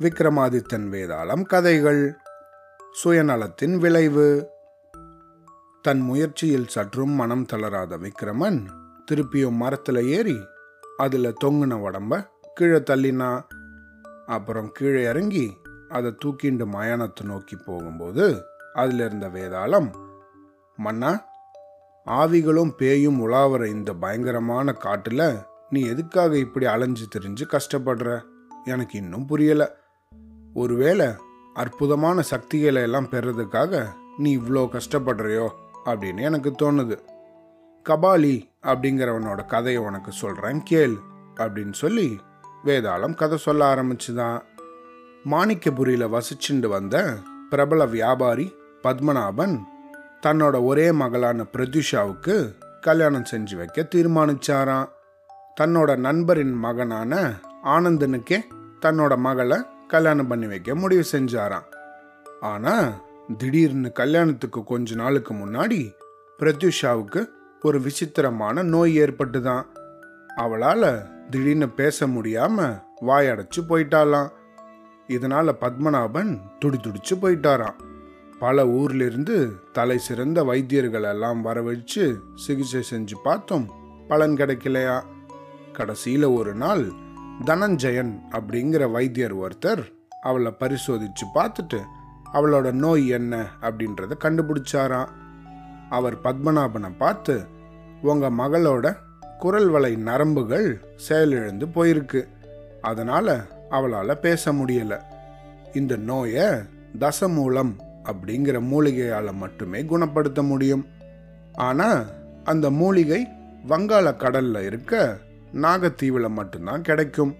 விக்ரமாதித்தன் வேதாளம் கதைகள். சுயநலத்தின் விளைவு. தன் முயற்சியில் சற்றும் மனம் தளராத விக்ரமன் திருப்பியும் மரத்தில் ஏறி அதில் தொங்குன உடம்ப கீழே தள்ளினா அப்புறம் கீழே இறங்கி அதை தூக்கிண்டு மயானத்தை நோக்கி போகும்போது அதில் இருந்த வேதாளம் மன்னா ஆவிகளும் பேயும் உலாவற இந்த பயங்கரமான காட்டில் நீ எதுக்காக இப்படி அலைஞ்சு திரிஞ்சு கஷ்டப்படுற? எனக்கு இன்னும் புரியலை. ஒருவேளை அற்புதமான சக்திகளை எல்லாம் பெறதுக்காக நீ இவ்வளோ கஷ்டப்படுறியோ அப்படின்னு எனக்கு தோணுது. கபாலி அப்படிங்கிறவனோட கதையை உனக்கு சொல்கிறேன் கேள் அப்படின்னு சொல்லி வேதாளம் கதை சொல்ல ஆரம்பிச்சுதான். மாணிக்கபுரியில் வசிச்சுண்டு வந்த பிரபல வியாபாரி பத்மநாபன் தன்னோட ஒரே மகளான பிரத்யுஷாவுக்கு கல்யாணம் செஞ்சு வைக்க தீர்மானிச்சாராம். தன்னோட நண்பரின் மகனான ஆனந்தனுக்கே தன்னோட மகளை கல்யாணம் பண்ணி வைக்க முடிவு செஞ்சாராம். ஆனால் திடீர்னு கல்யாணத்துக்கு கொஞ்ச நாளுக்கு முன்னாடி பிரத்யுஷாவுக்கு ஒரு விசித்திரமான நோய் ஏற்பட்டுதான். அவளால் திடீர்னு பேச முடியாமல் வாயடைச்சு போயிட்டாளாம். இதனால் பத்மநாபன் துடி துடிச்சு போயிட்டாராம். பல ஊர்லேருந்து தலை சிறந்த வைத்தியர்கள் எல்லாம் வரவழைச்சு சிகிச்சை செஞ்சு பார்த்தோம் பலன் கிடைக்கலையா? கடைசியில் ஒரு நாள் தனஞ்சயன் அப்படிங்கிற வைத்தியர் ஒருத்தர் அவளை பரிசோதித்து பார்த்துட்டு அவளோட நோய் என்ன அப்படின்றத கண்டுபிடிச்சாராம். அவர் பத்மநாபனை பார்த்து உங்கள் மகளோட குரல் வலை நரம்புகள் செயலிழந்து போயிருக்கு. அதனால் அவளால் பேச முடியலை. இந்த நோயை தசமூலம் அப்படிங்கிற மூலிகையால் மட்டுமே குணப்படுத்த முடியும். ஆனால் அந்த மூலிகை வங்காள கடலில் இருக்க நாகத்தீவில் மட்டும்தான் கிடைக்கும்.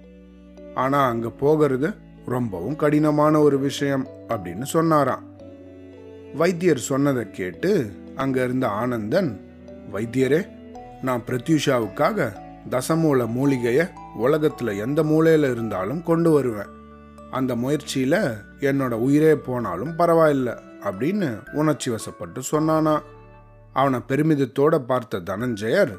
ஆனால் அங்கே போகிறது ரொம்பவும் கடினமான ஒரு விஷயம் அப்படின்னு சொன்னாராம். வைத்தியர் சொன்னதை கேட்டு அங்கே இருந்த ஆனந்தன் வைத்தியரே நான் பிரத்யூஷாவுக்காக தசமூல மூலிகையை உலகத்தில் எந்த மூலையில் இருந்தாலும் கொண்டு வருவேன். அந்த முயற்சியில் என்னோட உயிரே போனாலும் பரவாயில்ல அப்படின்னு உணர்ச்சி வசப்பட்டு சொன்னானா. அவனை பெருமிதத்தோடு பார்த்த தனஞ்சயர்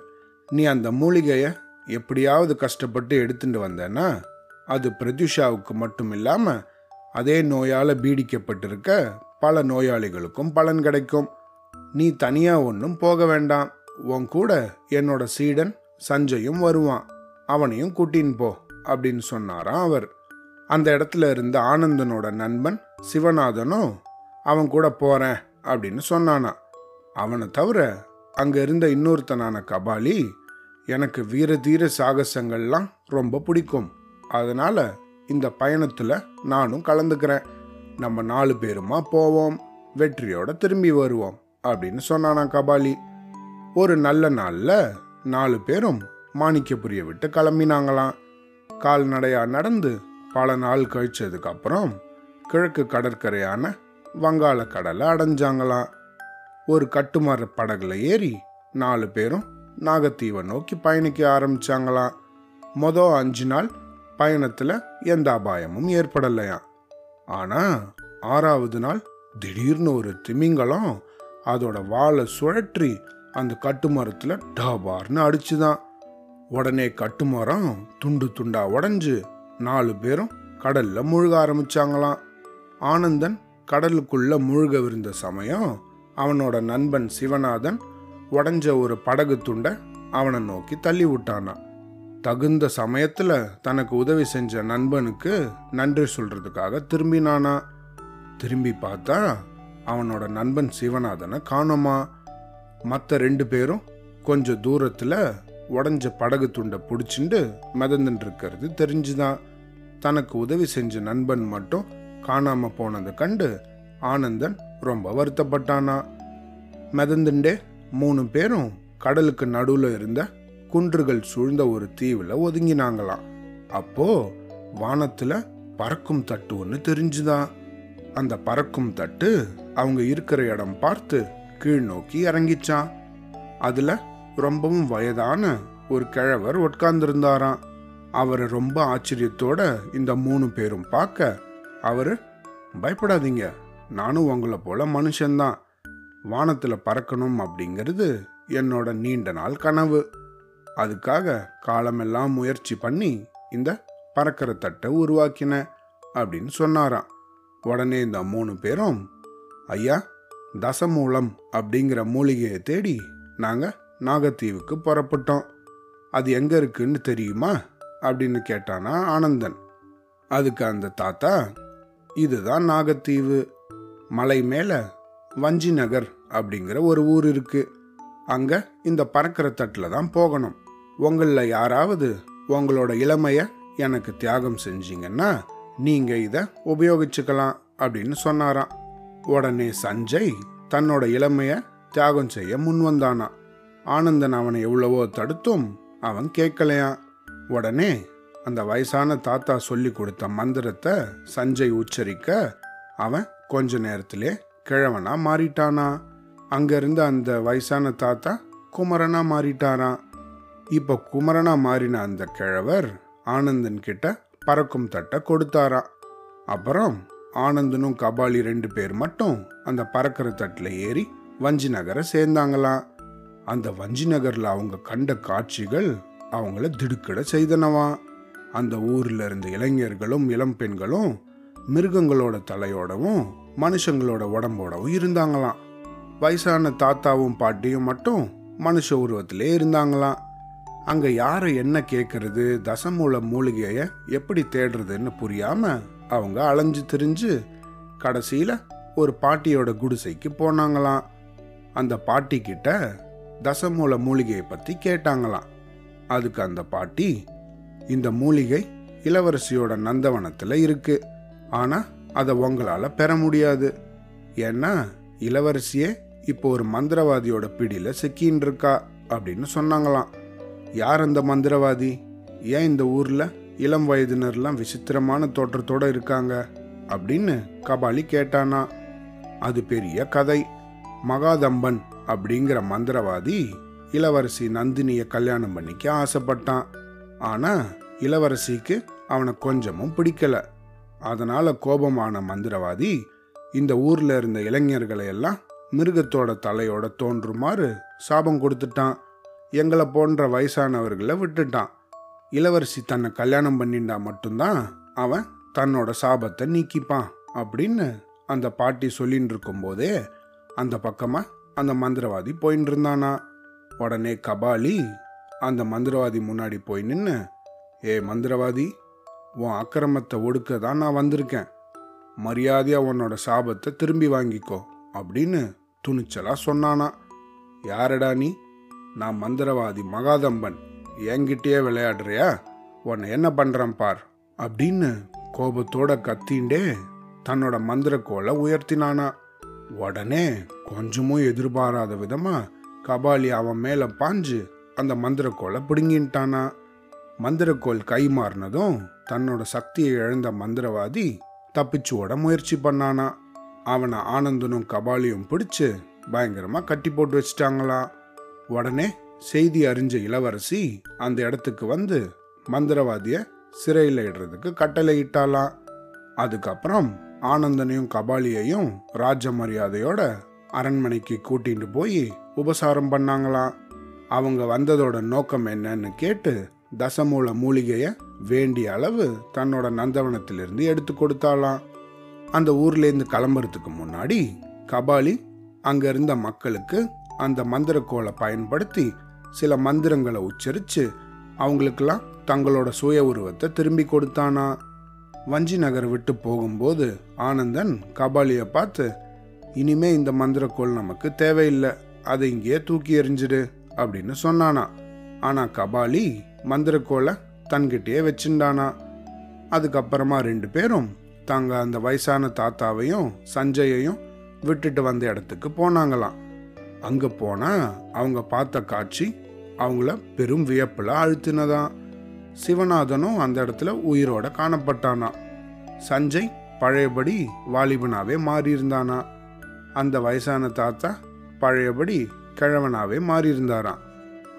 நீ அந்த மூலிகையை எப்படியாவது கஷ்டப்பட்டு எடுத்துட்டு வந்தேன்னா அது பிரத்யுஷாவுக்கு மட்டும் இல்லாமல் அதே நோயால் பீடிக்கப்பட்டிருக்க பல நோயாளிகளுக்கும் பலன் கிடைக்கும். நீ தனியாக ஒன்றும் போக வேண்டாம். உன் கூட என்னோட சீடன் சஞ்சயும் வருவான். அவனையும் கூட்டின்னு போ அப்படின்னு சொன்னாராம் அவர். அந்த இடத்துல இருந்த ஆனந்தனோட நண்பன் சிவநாதனும் அவன் கூட போகிறேன் அப்படின்னு சொன்னானா. அவனை தவிர அங்கே இருந்த இன்னொருத்தனான கபாலி எனக்கு வீர தீர சாகசங்கள்லாம் ரொம்ப பிடிக்கும். அதனால இந்த பயணத்துல நானும் கலந்துக்கிறேன். நம்ம நாலு பேருமா போவோம். வெற்றியோட திரும்பி வருவோம் அப்படின்னு சொன்னானா கபாலி. ஒரு நல்ல நாள்ல நாலு பேரும் மாணிக்கபுரியை விட்டு கிளம்பினாங்களாம். கால்நடையா நடந்து பல நாள் கழிச்சதுக்கு அப்புறம் கிழக்கு கடற்கரையான வங்காள கடலை அடைஞ்சாங்களாம். ஒரு கட்டுமர படகுல ஏறி நாலு பேரும் நாகத்தீவை நோக்கி பயணிக்க ஆரம்பிச்சாங்களாம் மொதல் அஞ்சு நாள் பயணத்தில் எந்த அபாயமும் ஏற்படலையாம் ஆனால் ஆறாவது நாள் திடீர்னு ஒரு திமிங்கலம் அதோட வாழை சுழற்றி அந்த கட்டுமரத்தில் டபார்னு அடிச்சுதான். உடனே கட்டுமரம் துண்டு துண்டா உடஞ்சு நாலு பேரும் கடல்ல முழுக ஆரம்பிச்சாங்களாம். ஆனந்தன் கடலுக்குள்ள முழுகவிருந்த சமயம் அவனோட நண்பன் சிவநாதன் உடஞ்ச ஒரு படகு துண்டை அவனை நோக்கி தள்ளி விட்டானா தகுந்த சமயத்தில் தனக்கு உதவி செஞ்ச நண்பனுக்கு நன்றி சொல்றதுக்காக திரும்பினானா திரும்பி பார்த்தா அவனோட நண்பன் சிவநாதனை காணோமா மற்ற ரெண்டு பேரும் கொஞ்சம் தூரத்தில் உடஞ்ச படகு துண்டை பிடிச்சிண்டு மிதந்துட்டு இருக்கிறது தெரிஞ்சுதான். தனக்கு உதவி செஞ்ச நண்பன் மட்டும் காணாமல் போனதை கண்டு ஆனந்தன் ரொம்ப வருத்தப்பட்டானா மிதந்துண்டே மூணு பேரும் கடலுக்கு நடுவில் இருந்த குன்றுகள் சூழ்ந்த ஒரு தீவில் ஒதுங்கினாங்களாம். அப்போ வானத்தில் பறக்கும் தட்டு ஒன்று தெரிஞ்சுதான். அந்த பறக்கும் தட்டு அவங்க இருக்கிற இடம் பார்த்து கீழ் நோக்கி இறங்கிச்சான் அதில் ரொம்பவும் வயதான ஒரு கிழவர் உட்கார்ந்திருந்தாராம். அவரை ரொம்ப ஆச்சரியத்தோட இந்த மூணு பேரும் பார்க்க அவர் பயப்படாதீங்க. நானும் உங்களை போல மனுஷன்தான். வானத்தில் பறக்கணும் அப்படிங்கிறது என்னோட நீண்ட நாள் கனவு. அதுக்காக காலமெல்லாம் முயற்சி பண்ணி இந்த பறக்கிற தட்டை உருவாக்கினேன் அப்படின்னு சொன்னாராம். உடனே இந்த மூணு பேரும் ஐயா தசமூலம் அப்படிங்கிற மூலிகையை தேடி நாங்கள் நாகத்தீவுக்கு புறப்பட்டோம். அது எங்கே இருக்குன்னு தெரியுமா? அப்படின்னு கேட்டானா ஆனந்தன். அதுக்கு அந்த தாத்தா இதுதான் நாகத்தீவு. மலை மேலே வஞ்சி நகர் அப்படிங்கிற ஒரு ஊர் இருக்கு. அங்கே இந்த பறக்கிற தட்டில் தான் போகணும். உங்களில் யாராவது உங்களோட இளமையை எனக்கு தியாகம் செஞ்சீங்கன்னா நீங்கள் இதை உபயோகிச்சுக்கலாம் அப்படின்னு சொன்னாராம். உடனே சஞ்சய் தன்னோட இளமையை தியாகம் செய்ய முன் வந்தானா ஆனந்தன் அவனை எவ்வளவோ தடுத்தும் அவன் கேட்கலையாம். உடனே அந்த வயசான தாத்தா சொல்லி கொடுத்த மந்திரத்தை சஞ்சய் உச்சரிக்க அவன் கொஞ்ச நேரத்திலே கிழவனா மாறிட்டானா? அங்கிருந்த அந்த வயசான தாத்தா குமரனா மாறிட்டாராம் இப்போ குமரனா மாறின அந்த கிழவர் ஆனந்தன் கிட்ட பறக்கும் தட்டை கொடுத்தாராம் அப்புறம் ஆனந்தனும் கபாலி ரெண்டு பேர் மட்டும் அந்த பறக்கிற தட்டில் ஏறி வஞ்சி நகரை சேர்ந்தாங்களாம் அந்த வஞ்சி நகரில் அவங்க கண்ட காட்சிகள் அவங்கள திடுக்கிட செய்தனவா? அந்த ஊரில் இருந்த இளைஞர்களும் இளம் பெண்களும் மிருகங்களோட தலையோடவும் மனுஷங்களோட உடம்போடவும் இருந்தாங்களாம் வயசான தாத்தாவும் பாட்டியும் மட்டும் மனுஷ உருவத்திலே இருந்தாங்களாம். அங்கே யாரை என்ன கேட்கறது தசமூல மூலிகையை எப்படி தேடுறதுன்னு புரியாம அவங்க அலைஞ்சு திரிஞ்சு கடைசியில் ஒரு பாட்டியோட குடிசைக்கு போனாங்களாம். அந்த பாட்டி கிட்ட தசமூல மூலிகையை பற்றி கேட்டாங்களாம். அதுக்கு அந்த பாட்டி இந்த மூலிகை இளவரசியோட நந்தவனத்தில் இருக்கு. ஆனால் அதை உங்களால் பெற முடியாது. ஏன்னா இளவரசியே இப்போ ஒரு மந்திரவாதியோட பிடியில் சிக்கின்னு இருக்கா அப்படின்னு சொன்னாங்களாம். யார் அந்த மந்திரவாதி? ஏன் இந்த ஊரில் இளம் வயதினர்லாம் விசித்திரமான தோற்றத்தோடு இருக்காங்க? அப்படின்னு கபாலி கேட்டானா. அது பெரிய கதை. மகாதம்பன் அப்படிங்கிற மந்திரவாதி இளவரசி நந்தினியை கல்யாணம் பண்ணிக்க ஆசைப்பட்டான். ஆனால் இளவரசிக்கு அவனை கொஞ்சமும் பிடிக்கல. அதனால் கோபமான மந்திரவாதி இந்த ஊரில் இருந்த இளைஞர்களை எல்லாம் மிருகத்தோட தலையோட தோன்றுமாறு சாபம் கொடுத்துட்டான். எங்களை போன்ற வயசானவர்களை விட்டுட்டான். இளவரசி தன்னை கல்யாணம் பண்ணிண்டா மட்டும்தான் அவன் தன்னோட சாபத்தை நீக்கிப்பான் அப்படின்னு அந்த பாட்டி சொல்லின்னு இருக்கும்போதே அந்த பக்கமாக அந்த மந்திரவாதி போயின்னு இருந்தானா உடனே கபாலி அந்த மந்திரவாதி முன்னாடி போய் நின்று ஏ மந்திரவாதி உன் அக்கிரமத்தை ஒடுக்க தான் நான் வந்திருக்கேன். மரியாதையாக உன்னோட சாபத்தை திரும்பி வாங்கிக்கோ அப்படின்னு துணிச்சலாக சொன்னானா. யாரடா நீ? நான் மந்திரவாதி மகாதம்பன். என்கிட்டயே விளையாடுறியா? உன்னை என்ன பண்ணுறேன் பார் அப்படின்னு கோபத்தோட கத்திண்டே தன்னோட மந்திரக்கோலை உயர்த்தினானா. உடனே கொஞ்சமும் எதிர்பாராத விதமாக கபாலி அவன் மேலே பாஞ்சு அந்த மந்திரக்கோலை பிடுங்கின்ட்டானா மந்திரக்கோல் கை மாறினதும் தன்னோட சக்தியை இழந்த மந்திரவாதி தப்பிச்சு ஓட முயற்சி பண்ணானா. அவனை ஆனந்தனும் கபாலியும் பிடிச்சு பயங்கரமாக கட்டி போட்டு வச்சிட்டாங்களாம் உடனே செய்தி அறிஞ்ச இளவரசி அந்த இடத்துக்கு வந்து மந்திரவாதியை சிறையில் இடுறதுக்கு கட்டளை இட்டாலாம் அதுக்கப்புறம் ஆனந்தனையும் கபாலியையும் ராஜ மரியாதையோட அரண்மனைக்கு கூட்டிட்டு போய் உபசாரம் பண்ணாங்களாம் அவங்க வந்ததோட நோக்கம் என்னன்னு கேட்டு தசமூல மூலிகையை வேண்டிய அளவு தன்னோட நந்தவனத்திலிருந்து எடுத்து கொடுத்தாலாம் அந்த ஊர்லேருந்து கிளம்புறதுக்கு முன்னாடி கபாலி அங்கே இருந்த மக்களுக்கு அந்த மந்திரக்கோலை பயன்படுத்தி சில மந்திரங்களை உச்சரித்து அவங்களுக்கெல்லாம் தங்களோட சுய உருவத்தை திரும்பி கொடுத்தானா. வஞ்சி நகர் விட்டு போகும்போது ஆனந்தன் கபாலியை பார்த்து இனிமே இந்த மந்திரக்கோள் நமக்கு தேவையில்லை அதை இங்கேயே தூக்கி எறிஞ்சிடு அப்படின்னு சொன்னானா. ஆனால் கபாலி மந்திரக்கோளை தன்கிட்டயே வச்சுண்டானா அதுக்கப்புறமா ரெண்டு பேரும் தாங்க அந்த வயசான தாத்தாவையும் சஞ்சயையும் விட்டுட்டு வந்த இடத்துக்கு போனாங்களாம். அங்க போனா அவங்க பார்த்த காட்சி அவங்கள பெரும் வியப்பில் அழுத்தினதான் சிவநாதனும் அந்த இடத்துல உயிரோட காணப்பட்டானா சஞ்சய் பழையபடி வாலிபனாவே மாறியிருந்தானா? அந்த வயசான தாத்தா பழையபடி கிழவனாவே மாறியிருந்தாராம்.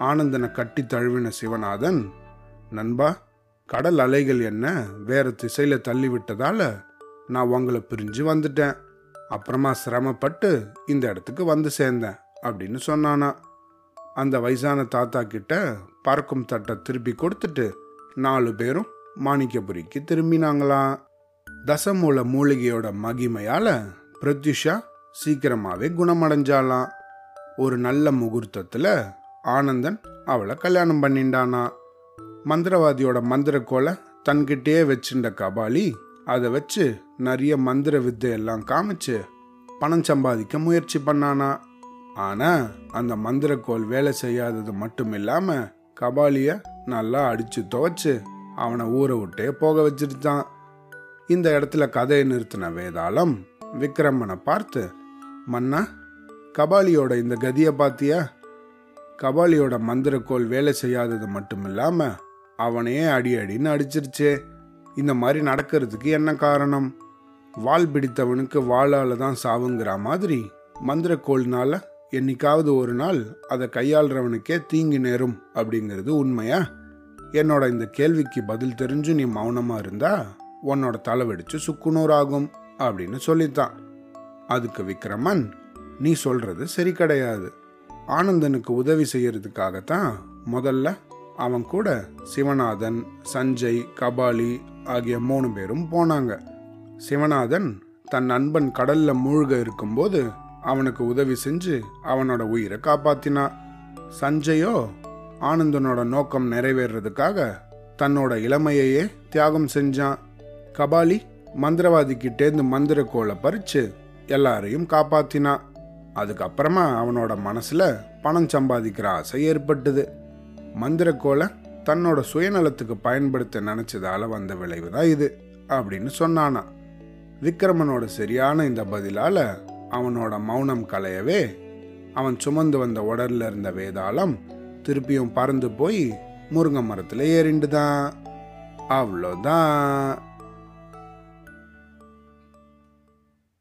ஆனந்தனை கட்டி தழுவின சிவநாதன் நண்பா கடல் அலைகள் என்ன வேற திசையில தள்ளி விட்டதால நான் உங்களை பிரிஞ்சு வந்துட்டேன். அப்புறமா சிரமப்பட்டு இந்த இடத்துக்கு வந்து சேர்ந்தேன் அப்படின்னு சொன்னானா. அந்த வயசான தாத்தா கிட்ட பறக்கும் தட்டை திருப்பி கொடுத்துட்டு நாலு பேரும் மாணிக்கபுரிக்கு திரும்பினாங்களாம் தசமூல மூலிகையோட மகிமையால பிரத்யுஷா சீக்கிரமாவே குணமடைஞ்சாலாம் ஒரு நல்ல முகூர்த்தத்துல ஆனந்தன் அவளை கல்யாணம் பண்ணிண்டானா. மந்திரவாதியோட மந்திரக்கோலை தன்கிட்டே வச்சிருந்த கபாலி அதை வச்சு நிறைய மந்திர வித்தையெல்லாம் காமிச்சு பணம் சம்பாதிக்க முயற்சி பண்ணானா? ஆனா அந்த மந்திரக்கோல் வேலை செய்யாதது மட்டும் இல்லாம கபாலிய நல்லா அடிச்சு துவைச்சு அவனை ஊரை விட்டே போக வச்சிருச்சான். இந்த இடத்துல கதையை நிறுத்தின வேதாளம் விக்ரமனை பார்த்து மன்னா கபாலியோட இந்த கதியை பார்த்தியா கபாலியோட மந்திரக்கோள் வேலை செய்யாதது மட்டும் இல்லாமல் அவனையே அடி அடின்னு அடிச்சிருச்சே. இந்த மாதிரி நடக்கிறதுக்கு என்ன காரணம்? வாள் பிடித்தவனுக்கு வாளால தான் சாவுங்கிற மாதிரி. மந்திரக்கோள்னால என்னைக்காவது ஒரு நாள் அதை கையாளுறவனுக்கே தீங்கு நேரும் அப்படிங்கிறது உண்மையா? என்னோட இந்த கேள்விக்கு பதில் தெரிஞ்சு நீ மௌனமா இருந்தா உன்னோட தலைவெடிச்சு சுக்குநூறு ஆகும் அப்படின்னு சொல்லித்தான். அதுக்கு விக்ரமன் நீ சொல்றது சரி கிடையாது. ஆனந்தனுக்கு உதவி செய்யறதுக்காகத்தான் முதல்ல அவன் கூட சிவநாதன் சஞ்சய் கபாலி ஆகிய மூணு பேரும் போனாங்க. சிவநாதன் தன் நண்பன் கடல்ல மூழ்க இருக்கும்போது அவனுக்கு உதவி செஞ்சு அவனோட உயிரை காப்பாத்தினான் சஞ்சயோ ஆனந்தனோட நோக்கம் நிறைவேறதுக்காக தன்னோட இளமையையே தியாகம் செஞ்சான். கபாலி மந்திரவாதிக்கிட்டேருந்து மந்திர கோலை பறிச்சு எல்லாரையும் காப்பாத்தினான் அதுக்கப்புறமா அவனோட மனசுல பணம் சம்பாதிக்கிற ஆசை ஏற்பட்டது. மந்திரக்கோலை தன்னோட சுயநலத்துக்கு பயன்படுத்த நினச்சதால வந்த விளைவு தான் இது அப்படின்னு சொன்னானா விக்ரமனோட சரியான இந்த பதிலால் அவனோட மௌனம் கலையவே அவன் சுமந்து வந்த உடல்ல இருந்த வேதாளம் திருப்பியும் பறந்து போய் முருங்கை மரத்தில் ஏறிண்டுதான். அவ்வளோதான்